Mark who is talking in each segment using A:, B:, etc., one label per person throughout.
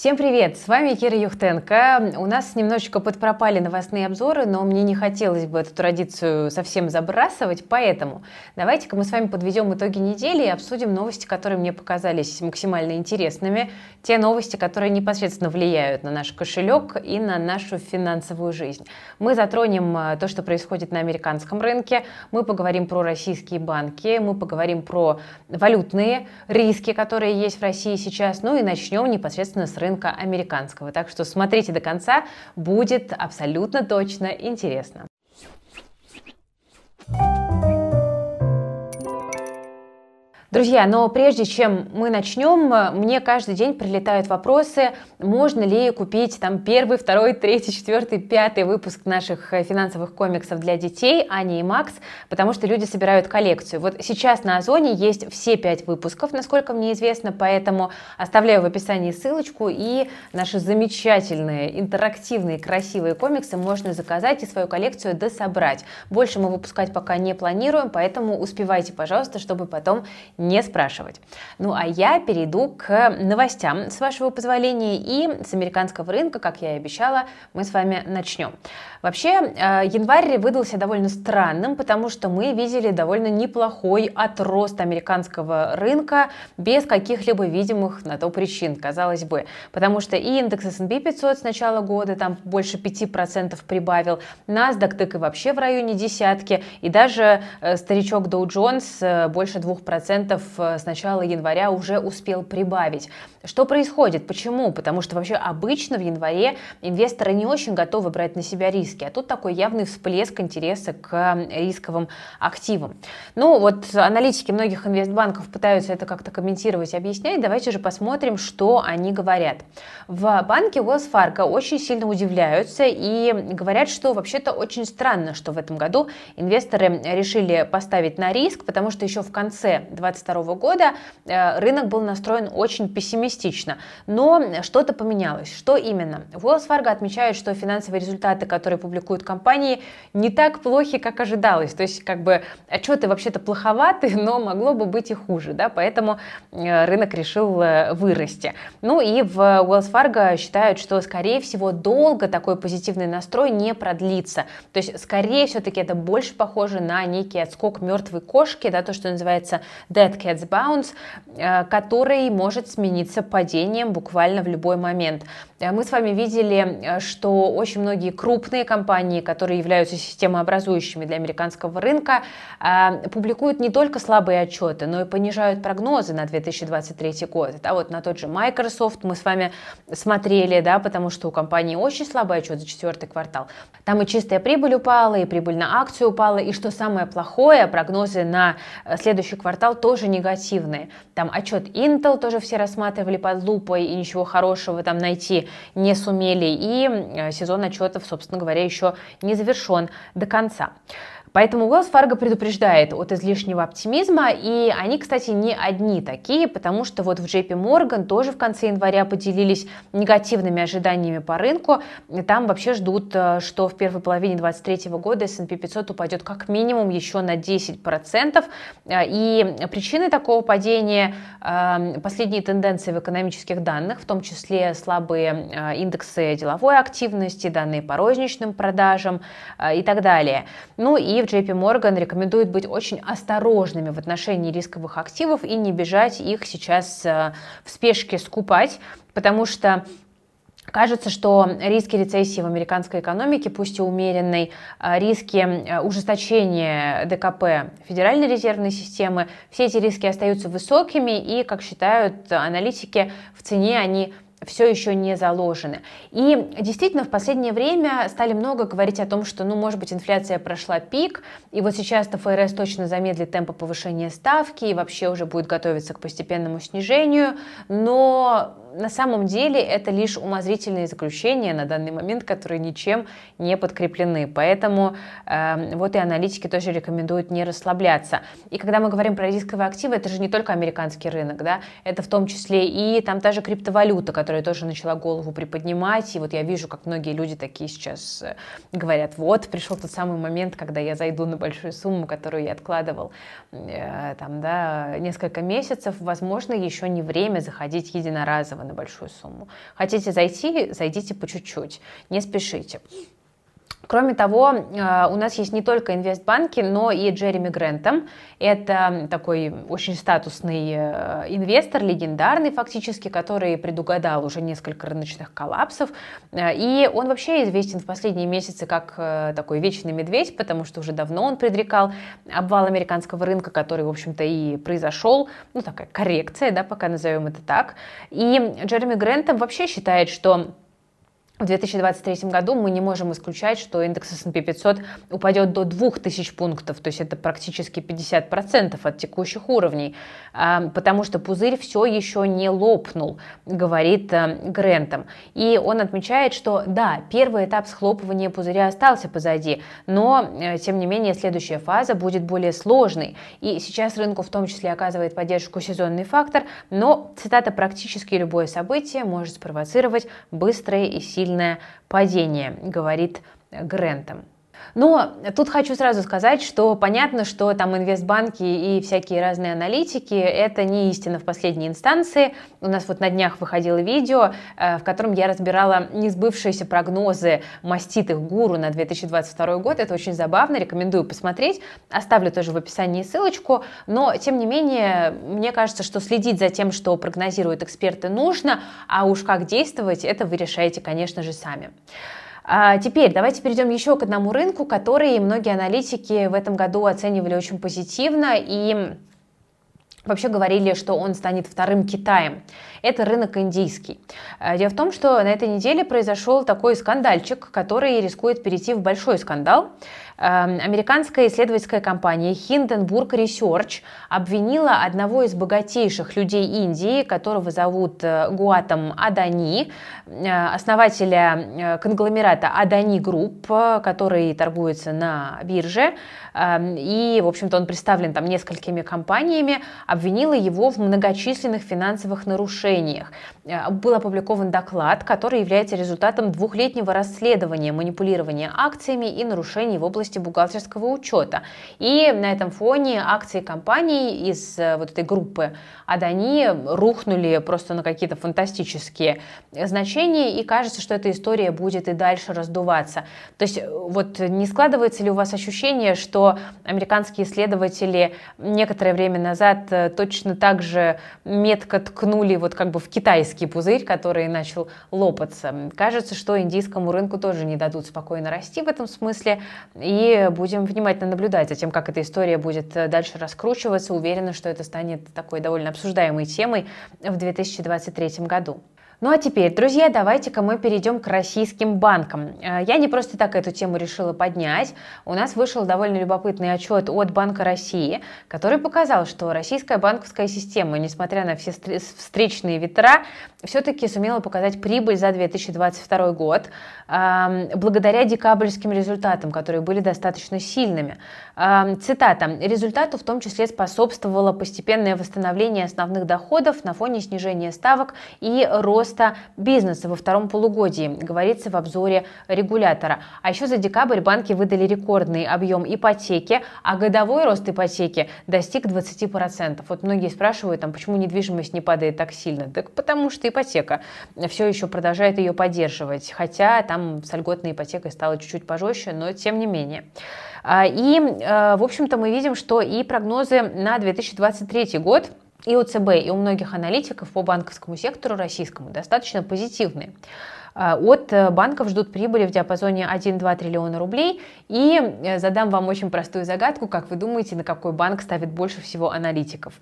A: Всем привет! С вами Кира Юхтенко. У нас немножечко подпропали новостные обзоры, но мне не хотелось бы эту традицию совсем забрасывать, поэтому давайте-ка мы с вами подведем итоги недели и обсудим новости, которые мне показались максимально интересными, те новости, которые непосредственно влияют на наш кошелек и на нашу финансовую жизнь. Мы затронем э, то, что происходит на американском рынке, мы поговорим про российские банки, мы поговорим про валютные риски, которые есть в России сейчас, ну и начнем непосредственно с рынка американского. Так что смотрите до конца, будет абсолютно точно интересно. Друзья, но прежде чем мы начнем, мне каждый день прилетают вопросы, можно ли купить там первый, второй, третий, четвертый, пятый выпуск наших э, финансовых комиксов для детей, Ани и Макс, потому что люди собирают коллекцию. Вот сейчас на Озоне есть все пять выпусков, насколько мне известно, поэтому оставляю в описании ссылочку, и наши замечательные, интерактивные, красивые комиксы можно заказать и свою коллекцию дособрать. Больше мы выпускать пока не планируем, поэтому успевайте, пожалуйста, чтобы потом не спрашивать. Ну а я перейду к новостям, с вашего позволения, и с американского рынка, как я и обещала, мы с вами начнем. Вообще, э, январь выдался довольно странным, потому что мы видели довольно неплохой отрост американского рынка без каких-либо видимых на то причин, казалось бы. Потому что и индекс S&P 500 с начала года там больше 5% прибавил, NASDAQ так и вообще в районе десятки, и даже э, старичок Dow Jones э, больше 2% с начала января уже успел прибавить. Что происходит? Почему? Потому что вообще обычно в январе инвесторы не очень готовы брать на себя риски, а тут такой явный всплеск интереса к рисковым активам. Ну вот аналитики многих инвестбанков пытаются это как-то комментировать объяснять. Давайте же посмотрим, что они говорят. В банке Wells Fargo очень сильно удивляются и говорят, что вообще-то очень странно, что в этом году инвесторы решили поставить на риск, потому что еще в конце 2022 года э, рынок был настроен очень пессимистично. Но что-то поменялось. Что именно? Wells Fargo отмечает, что финансовые результаты, которые публикуют компании, не так плохи, как ожидалось. То есть, как бы, отчеты вообще-то плоховаты, но могло бы быть и хуже, да, поэтому э, рынок решил э, вырасти. Ну и в Wells Fargo считают, что, скорее всего, долго такой позитивный настрой не продлится. То есть, скорее все-таки это больше похоже на некий отскок мертвой кошки, да, то, что называется Dead Cat's Bounce, э, который может смениться падением буквально в любой момент. Э, мы с вами видели, э, что очень многие крупные компании, которые являются системообразующими для американского рынка, публикуют не только слабые отчеты, но и понижают прогнозы на 2023 год. Да, вот на тот же Microsoft мы с вами смотрели, да, потому что у компании очень слабый отчет за четвертый квартал. Там и чистая прибыль упала, и прибыль на акцию упала, и что самое плохое, прогнозы на следующий квартал тоже негативные. Там отчет Intel тоже все рассматривали, рассматривали под лупой и ничего хорошего там найти не сумели. И э, сезон отчетов, собственно говоря, еще не завершен до конца. Поэтому Wells Fargo предупреждает от излишнего оптимизма, и они, кстати, не одни такие, потому что вот в JP Morgan тоже в конце января поделились негативными ожиданиями по рынку. Там вообще ждут, э, что в первой половине 2023 года S&P 500 упадет как минимум еще на 10%. Э, и причиной такого падения э, последние тенденции в экономических данных, в том числе слабые индексы деловой активности, данные по розничным продажам и так далее. Ну и в JP Morgan рекомендуют быть очень осторожными в отношении рисковых активов и не бежать их сейчас э, в спешке скупать, потому что Кажется, что риски рецессии в американской экономике, пусть и умеренной, э, риски э, ужесточения ДКП Федеральной резервной системы, все эти риски остаются высокими и, как считают аналитики, в цене они все еще не заложены. И действительно, в последнее время стали много говорить о том, что, ну, может быть, инфляция прошла пик, и вот сейчас-то ФРС точно замедлит темпы повышения ставки и вообще уже будет готовиться к постепенному снижению, но на самом деле это лишь умозрительные заключения на данный момент, которые ничем не подкреплены. Поэтому э, вот и аналитики тоже рекомендуют не расслабляться. И когда мы говорим про рисковые активы, это же не только американский рынок, да, это в том числе и там та же криптовалюта, которая которая тоже начала голову приподнимать, и вот я вижу, как многие люди такие сейчас э, говорят, вот, пришел тот самый момент, когда я зайду на большую сумму, которую я откладывал э, там, да, несколько месяцев, возможно, еще не время заходить единоразово на большую сумму. Хотите зайти, зайдите по чуть-чуть, не спешите. Кроме того, э, у нас есть не только инвестбанки, но и Джереми Грентом. Это такой очень статусный э, инвестор, легендарный фактически, который предугадал уже несколько рыночных коллапсов. Э, и он вообще известен в последние месяцы как такой вечный медведь, потому что уже давно он предрекал обвал американского рынка, который, в общем-то, и произошел. Ну, такая коррекция, да, пока назовем это так. И Джереми Грентом вообще считает, что в 2023 году мы не можем исключать, что индекс S&P 500 упадет до 2000 пунктов, то есть это практически 50% от текущих уровней, а, потому что пузырь все еще не лопнул, говорит э, Грентом. И он отмечает, что да, первый этап схлопывания пузыря остался позади, но, э, тем не менее, следующая фаза будет более сложной. И сейчас рынку в том числе оказывает поддержку сезонный фактор, но, цитата, практически любое событие может спровоцировать быстрое и сильное сильное падение, говорит Грентом. Но тут хочу сразу сказать, что понятно, что там инвестбанки и всякие разные аналитики – это не истина в последней инстанции. У нас вот на днях выходило видео, э, в котором я разбирала несбывшиеся прогнозы маститых гуру на 2022 год. Это очень забавно, рекомендую посмотреть. Оставлю тоже в описании ссылочку. Но, тем не менее, мне кажется, что следить за тем, что прогнозируют эксперты, нужно, а уж как действовать, это вы решаете, конечно же, сами. А теперь давайте перейдем еще к одному рынку, который многие аналитики в этом году оценивали очень позитивно и вообще говорили, что он станет вторым Китаем. Это рынок индийский. А, дело в том, что на этой неделе произошел такой скандальчик, который рискует перейти в большой скандал. Эм, американская исследовательская компания Hindenburg Research обвинила одного из богатейших людей Индии, которого зовут э, Гаутам Адани, э, основателя э, конгломерата Adani Group, который торгуется на бирже, эм, и, в общем-то, он представлен там несколькими компаниями, обвинила его в многочисленных финансовых нарушениях. Был опубликован доклад, который является результатом двухлетнего расследования манипулирования акциями и нарушений в области области бухгалтерского учета. И на этом фоне акции компаний из э, вот этой группы Адани рухнули просто на какие-то фантастические значения, и кажется, что эта история будет и дальше раздуваться. То есть э, вот не складывается ли у вас ощущение, что американские исследователи некоторое время назад э, точно так же метко ткнули вот как бы в китайский пузырь, который начал лопаться. Кажется, что индийскому рынку тоже не дадут спокойно расти в этом смысле, и и будем внимательно наблюдать за тем, как эта история будет э, дальше раскручиваться. Уверена, что это станет такой довольно обсуждаемой темой в 2023 году. Ну а теперь, друзья, давайте-ка мы перейдем к российским банкам. Э, я не просто так эту тему решила поднять. У нас вышел довольно любопытный отчет от Банка России, который показал, что российская банковская система, несмотря на все встречные ветра, все-таки сумела показать прибыль за 2022 год благодаря декабрьским результатам, которые были достаточно сильными. Цитата. «Результату в том числе способствовало постепенное восстановление основных доходов на фоне снижения ставок и роста бизнеса во втором полугодии», говорится в обзоре регулятора. А еще за декабрь банки выдали рекордный объем ипотеки, а годовой рост ипотеки достиг 20%. Вот многие спрашивают, там, почему недвижимость не падает так сильно. Так потому что ипотека все еще продолжает ее поддерживать, хотя там с льготной ипотекой стало чуть-чуть пожестче, но тем не менее. А, и, э, в общем-то, мы видим, что и прогнозы на 2023 год и у ЦБ, и у многих аналитиков по банковскому сектору российскому достаточно позитивные. А, от э, банков ждут прибыли в диапазоне 1-2 триллиона рублей. И э, задам вам очень простую загадку. Как вы думаете, на какой банк ставит больше всего аналитиков?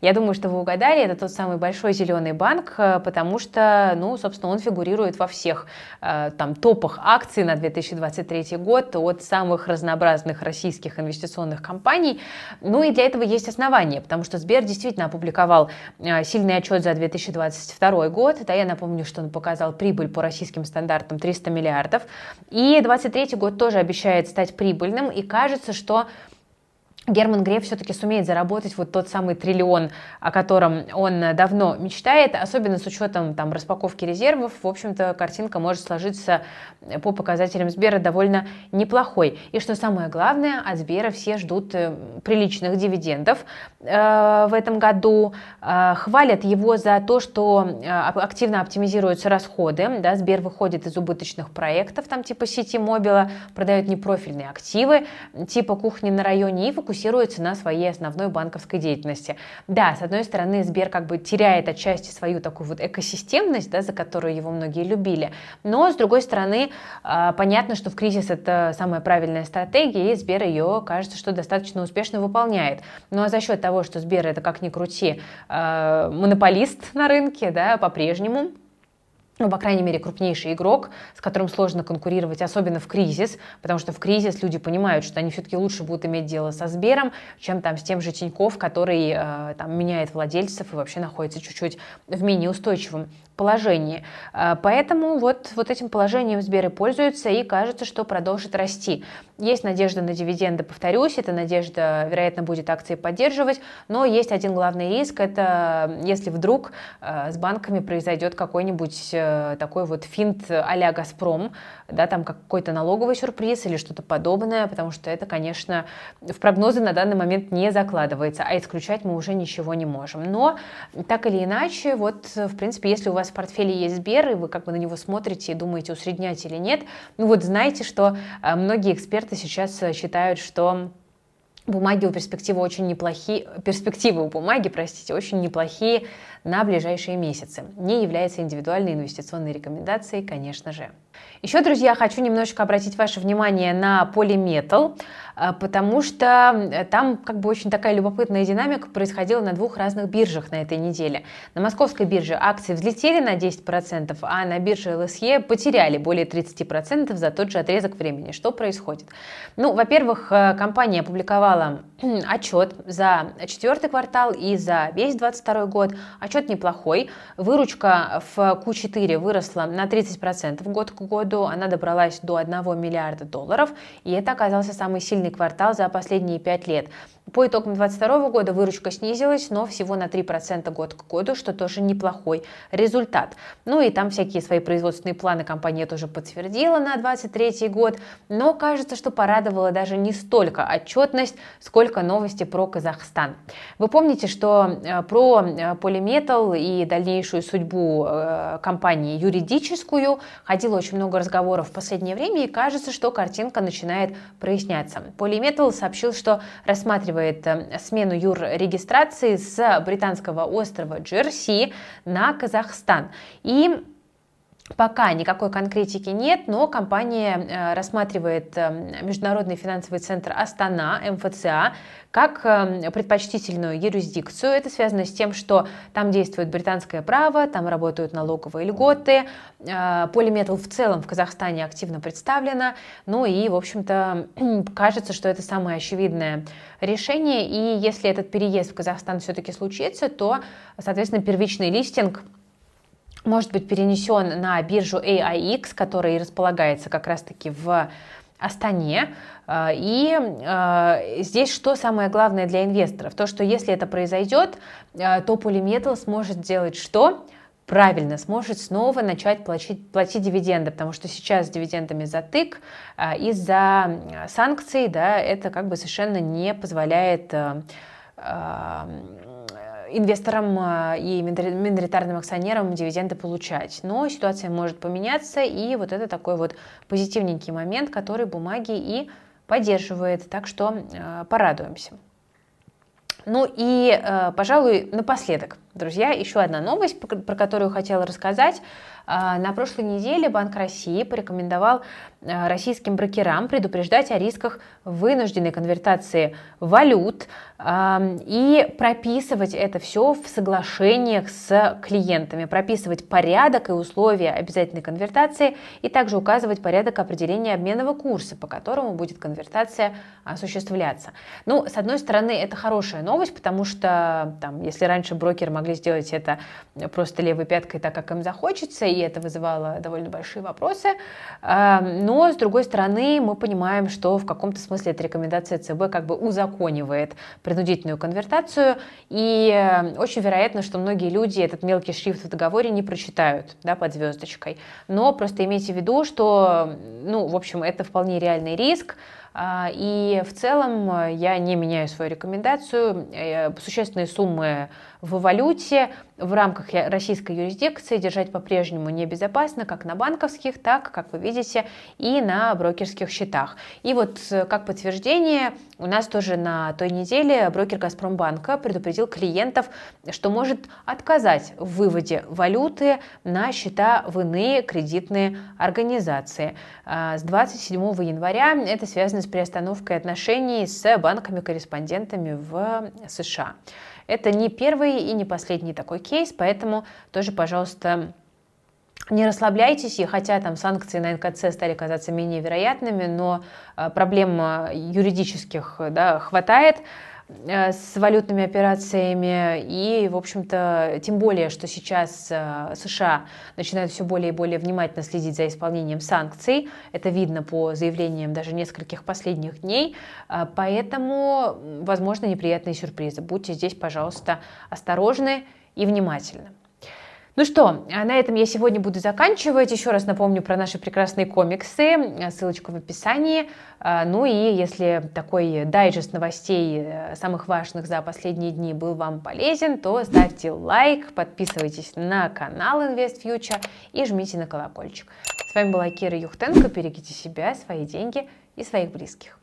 A: Я думаю, что вы угадали. Это тот самый большой зеленый банк, э, потому что, ну, собственно, он фигурирует во всех там топах акций на 2023 год от самых разнообразных российских инвестиционных компаний. Ну и для этого есть основания, потому что Сбер действительно опубликовал сильный отчет за 2022 год. Да, я напомню, что он показал прибыль по российским стандартам 300 миллиардов. И 2023 год тоже обещает стать прибыльным, и кажется, что Герман Греф все-таки сумеет заработать вот тот самый триллион, о котором он давно мечтает, особенно с учетом там, распаковки резервов. В общем-то, картинка может сложиться по показателям Сбера довольно неплохой. И что самое главное, от Сбера все ждут э, приличных дивидендов э, в этом году. Э, хвалят его за то, что э, активно оптимизируются расходы. Да, Сбер выходит из убыточных проектов, там типа сети Мобила, продает непрофильные активы, типа кухни на районе и фокусируется фокусируется на своей основной банковской деятельности. Да, с одной стороны, Сбер как бы теряет отчасти свою такую вот экосистемность, да, за которую его многие любили, но с другой стороны, а, понятно, что в кризис это самая правильная стратегия, и Сбер ее, кажется, что достаточно успешно выполняет. Ну а за счет того, что Сбер это как ни крути а, монополист на рынке, да, по-прежнему, ну, по крайней мере, крупнейший игрок, с которым сложно конкурировать, особенно в кризис, потому что в кризис люди понимают, что они все-таки лучше будут иметь дело со Сбером, чем там с тем же Тиньков, который э, там меняет владельцев и вообще находится чуть-чуть в менее устойчивом положении. Э, поэтому вот, вот этим положением Сбер и пользуется и кажется, что продолжит расти. Есть надежда на дивиденды, повторюсь, эта надежда, вероятно, будет акции поддерживать, но есть один главный риск, это если вдруг э, с банками произойдет какой-нибудь Э, такой вот финт а-ля «Газпром», да, там какой-то налоговый сюрприз или что-то подобное, потому что это, конечно, в прогнозы на данный момент не закладывается, а исключать мы уже ничего не можем. Но так или иначе, вот, в принципе, если у вас в портфеле есть Сбер, и вы как бы на него смотрите и думаете, усреднять или нет, ну вот знаете, что э, многие эксперты сейчас считают, что бумаги у перспективы очень неплохие, перспективы у бумаги, простите, очень неплохие на ближайшие месяцы. Не является индивидуальной инвестиционной рекомендацией, конечно же. Еще, друзья, хочу немножечко обратить ваше внимание на полиметал, э, потому что э, там как бы очень такая любопытная динамика происходила на двух разных биржах на этой неделе. На московской бирже акции взлетели на 10%, а на бирже ЛСЕ потеряли более 30% за тот же отрезок времени. Что происходит? Ну, во-первых, э, компания опубликовала отчет за четвертый квартал и за весь 2022 год. Отчет неплохой. Выручка в Q4 выросла на 30% год к году она добралась до 1 миллиарда долларов, и это оказался самый сильный квартал за последние пять лет. По итогам 2022 года выручка снизилась, но всего на 3% год к году, что тоже неплохой результат. Ну и там всякие свои производственные планы компания тоже подтвердила на 2023 год, но кажется, что порадовала даже не столько отчетность, сколько новости про Казахстан. Вы помните, что э, про Polymetal э, и дальнейшую судьбу э, компании юридическую ходило очень много разговоров в последнее время, и кажется, что картинка начинает проясняться. Polymetal сообщил, что рассматривает рассматривает э, смену юррегистрации с британского острова Джерси на Казахстан. И Пока никакой конкретики нет, но компания э, рассматривает э, Международный финансовый центр Астана, МФЦА, как э, предпочтительную юрисдикцию. Это связано с тем, что там действует британское право, там работают налоговые льготы, полиметал в целом в Казахстане активно представлена, ну и, в общем-то, кажется, что это самое очевидное решение, и если этот переезд в Казахстан все-таки случится, то, соответственно, первичный листинг – может быть перенесен на биржу AIX, которая располагается как раз-таки в Астане. А, и а, здесь что самое главное для инвесторов? То, что если это произойдет, а, то Polymetal сможет сделать что? правильно сможет снова начать платить, платить дивиденды, потому что сейчас с дивидендами затык из-за санкций, да, это как бы совершенно не позволяет инвесторам а, и миноритарным акционерам дивиденды получать. Но ситуация может поменяться, и вот это такой вот позитивненький момент, который бумаги и поддерживает. Так что э, порадуемся. Ну и, э, пожалуй, напоследок, друзья, еще одна новость, про которую хотела рассказать. А, на прошлой неделе Банк России порекомендовал а, российским брокерам предупреждать о рисках вынужденной конвертации валют а, и прописывать это все в соглашениях с клиентами, прописывать порядок и условия обязательной конвертации и также указывать порядок определения обменного курса, по которому будет конвертация осуществляться. Ну, с одной стороны, это хорошая новость, потому что там, если раньше брокер могли сделать это просто левой пяткой так, как им захочется, и это вызывало довольно большие вопросы. Но, с другой стороны, мы понимаем, что в каком-то смысле эта рекомендация ЦБ как бы узаконивает принудительную конвертацию, и очень вероятно, что многие люди этот мелкий шрифт в договоре не прочитают да, под звездочкой. Но просто имейте в виду, что, ну, в общем, это вполне реальный риск, и в целом э, я не меняю свою рекомендацию. Э, существенные суммы в валюте в рамках российской юрисдикции держать по-прежнему небезопасно, как на банковских, так, как вы видите, и на брокерских счетах. И вот э, как подтверждение, у нас тоже на той неделе брокер «Газпромбанка» предупредил клиентов, что может отказать в выводе валюты на счета в иные кредитные организации. А, с 27 января это связано с приостановкой отношений с банками-корреспондентами в США. Это не первый и не последний такой кейс, поэтому тоже, пожалуйста, не расслабляйтесь, и хотя там санкции на НКЦ стали казаться менее вероятными, но а, проблем юридических да, хватает. Э, с валютными операциями. И, в общем-то, тем более, что сейчас э, США начинают все более и более внимательно следить за исполнением санкций. Это видно по заявлениям даже нескольких последних дней. Э, поэтому, возможно, неприятные сюрпризы. Будьте здесь, пожалуйста, осторожны и внимательны. Ну что, а на этом я сегодня буду заканчивать. Еще раз напомню про наши прекрасные комиксы. Ссылочка в описании. А, ну и если такой дайджест новостей э, самых важных за последние дни был вам полезен, то ставьте лайк, подписывайтесь на канал Invest Future и жмите на колокольчик. С вами была Кира Юхтенко. Берегите себя, свои деньги и своих близких.